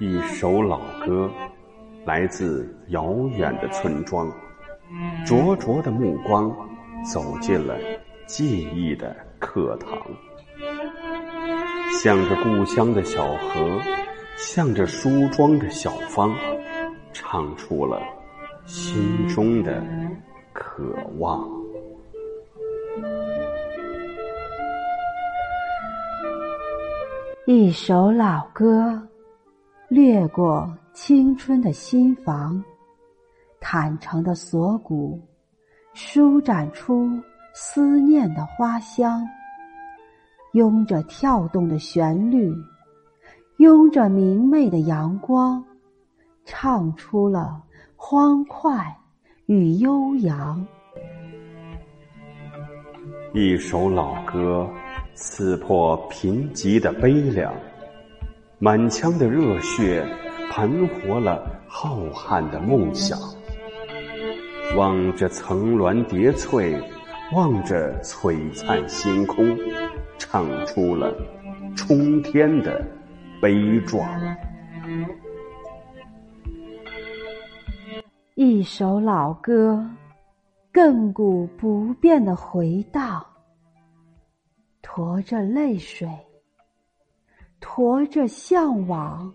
一首老歌，来自遥远的村庄。灼灼的目光走进了记忆的课堂，向着故乡的小河，向着梳妆的小芳，唱出了心中的渴望。一首老歌。掠过青春的心房，坦诚的锁骨，舒展出思念的花香。拥着跳动的旋律，拥着明媚的阳光，唱出了欢快与悠扬。一首老歌，刺破贫瘠的悲凉。满腔的热血，盘活了浩瀚的梦想。望着层峦叠翠，望着璀璨星空，唱出了冲天的悲壮。一首老歌，亘古不变的回荡，驮着泪水。驮着向往，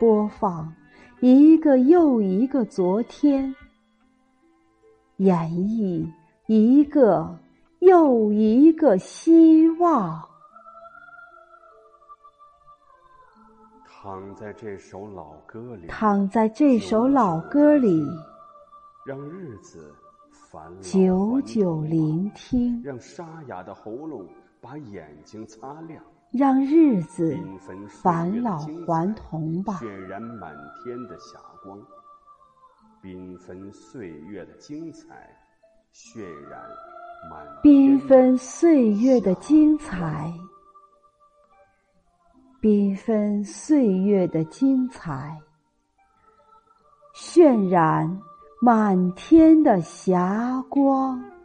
播放一个又一个昨天，演绎一个又一个希望。躺在这首老歌里，躺在这首老歌里，让日子返老久久聆听，让沙哑的喉咙把眼睛擦亮。让日子返老还童吧。渲染满天的霞光，缤纷岁月的精彩，渲染满缤纷岁月的精彩，缤纷岁月的精彩，渲染满天的霞光。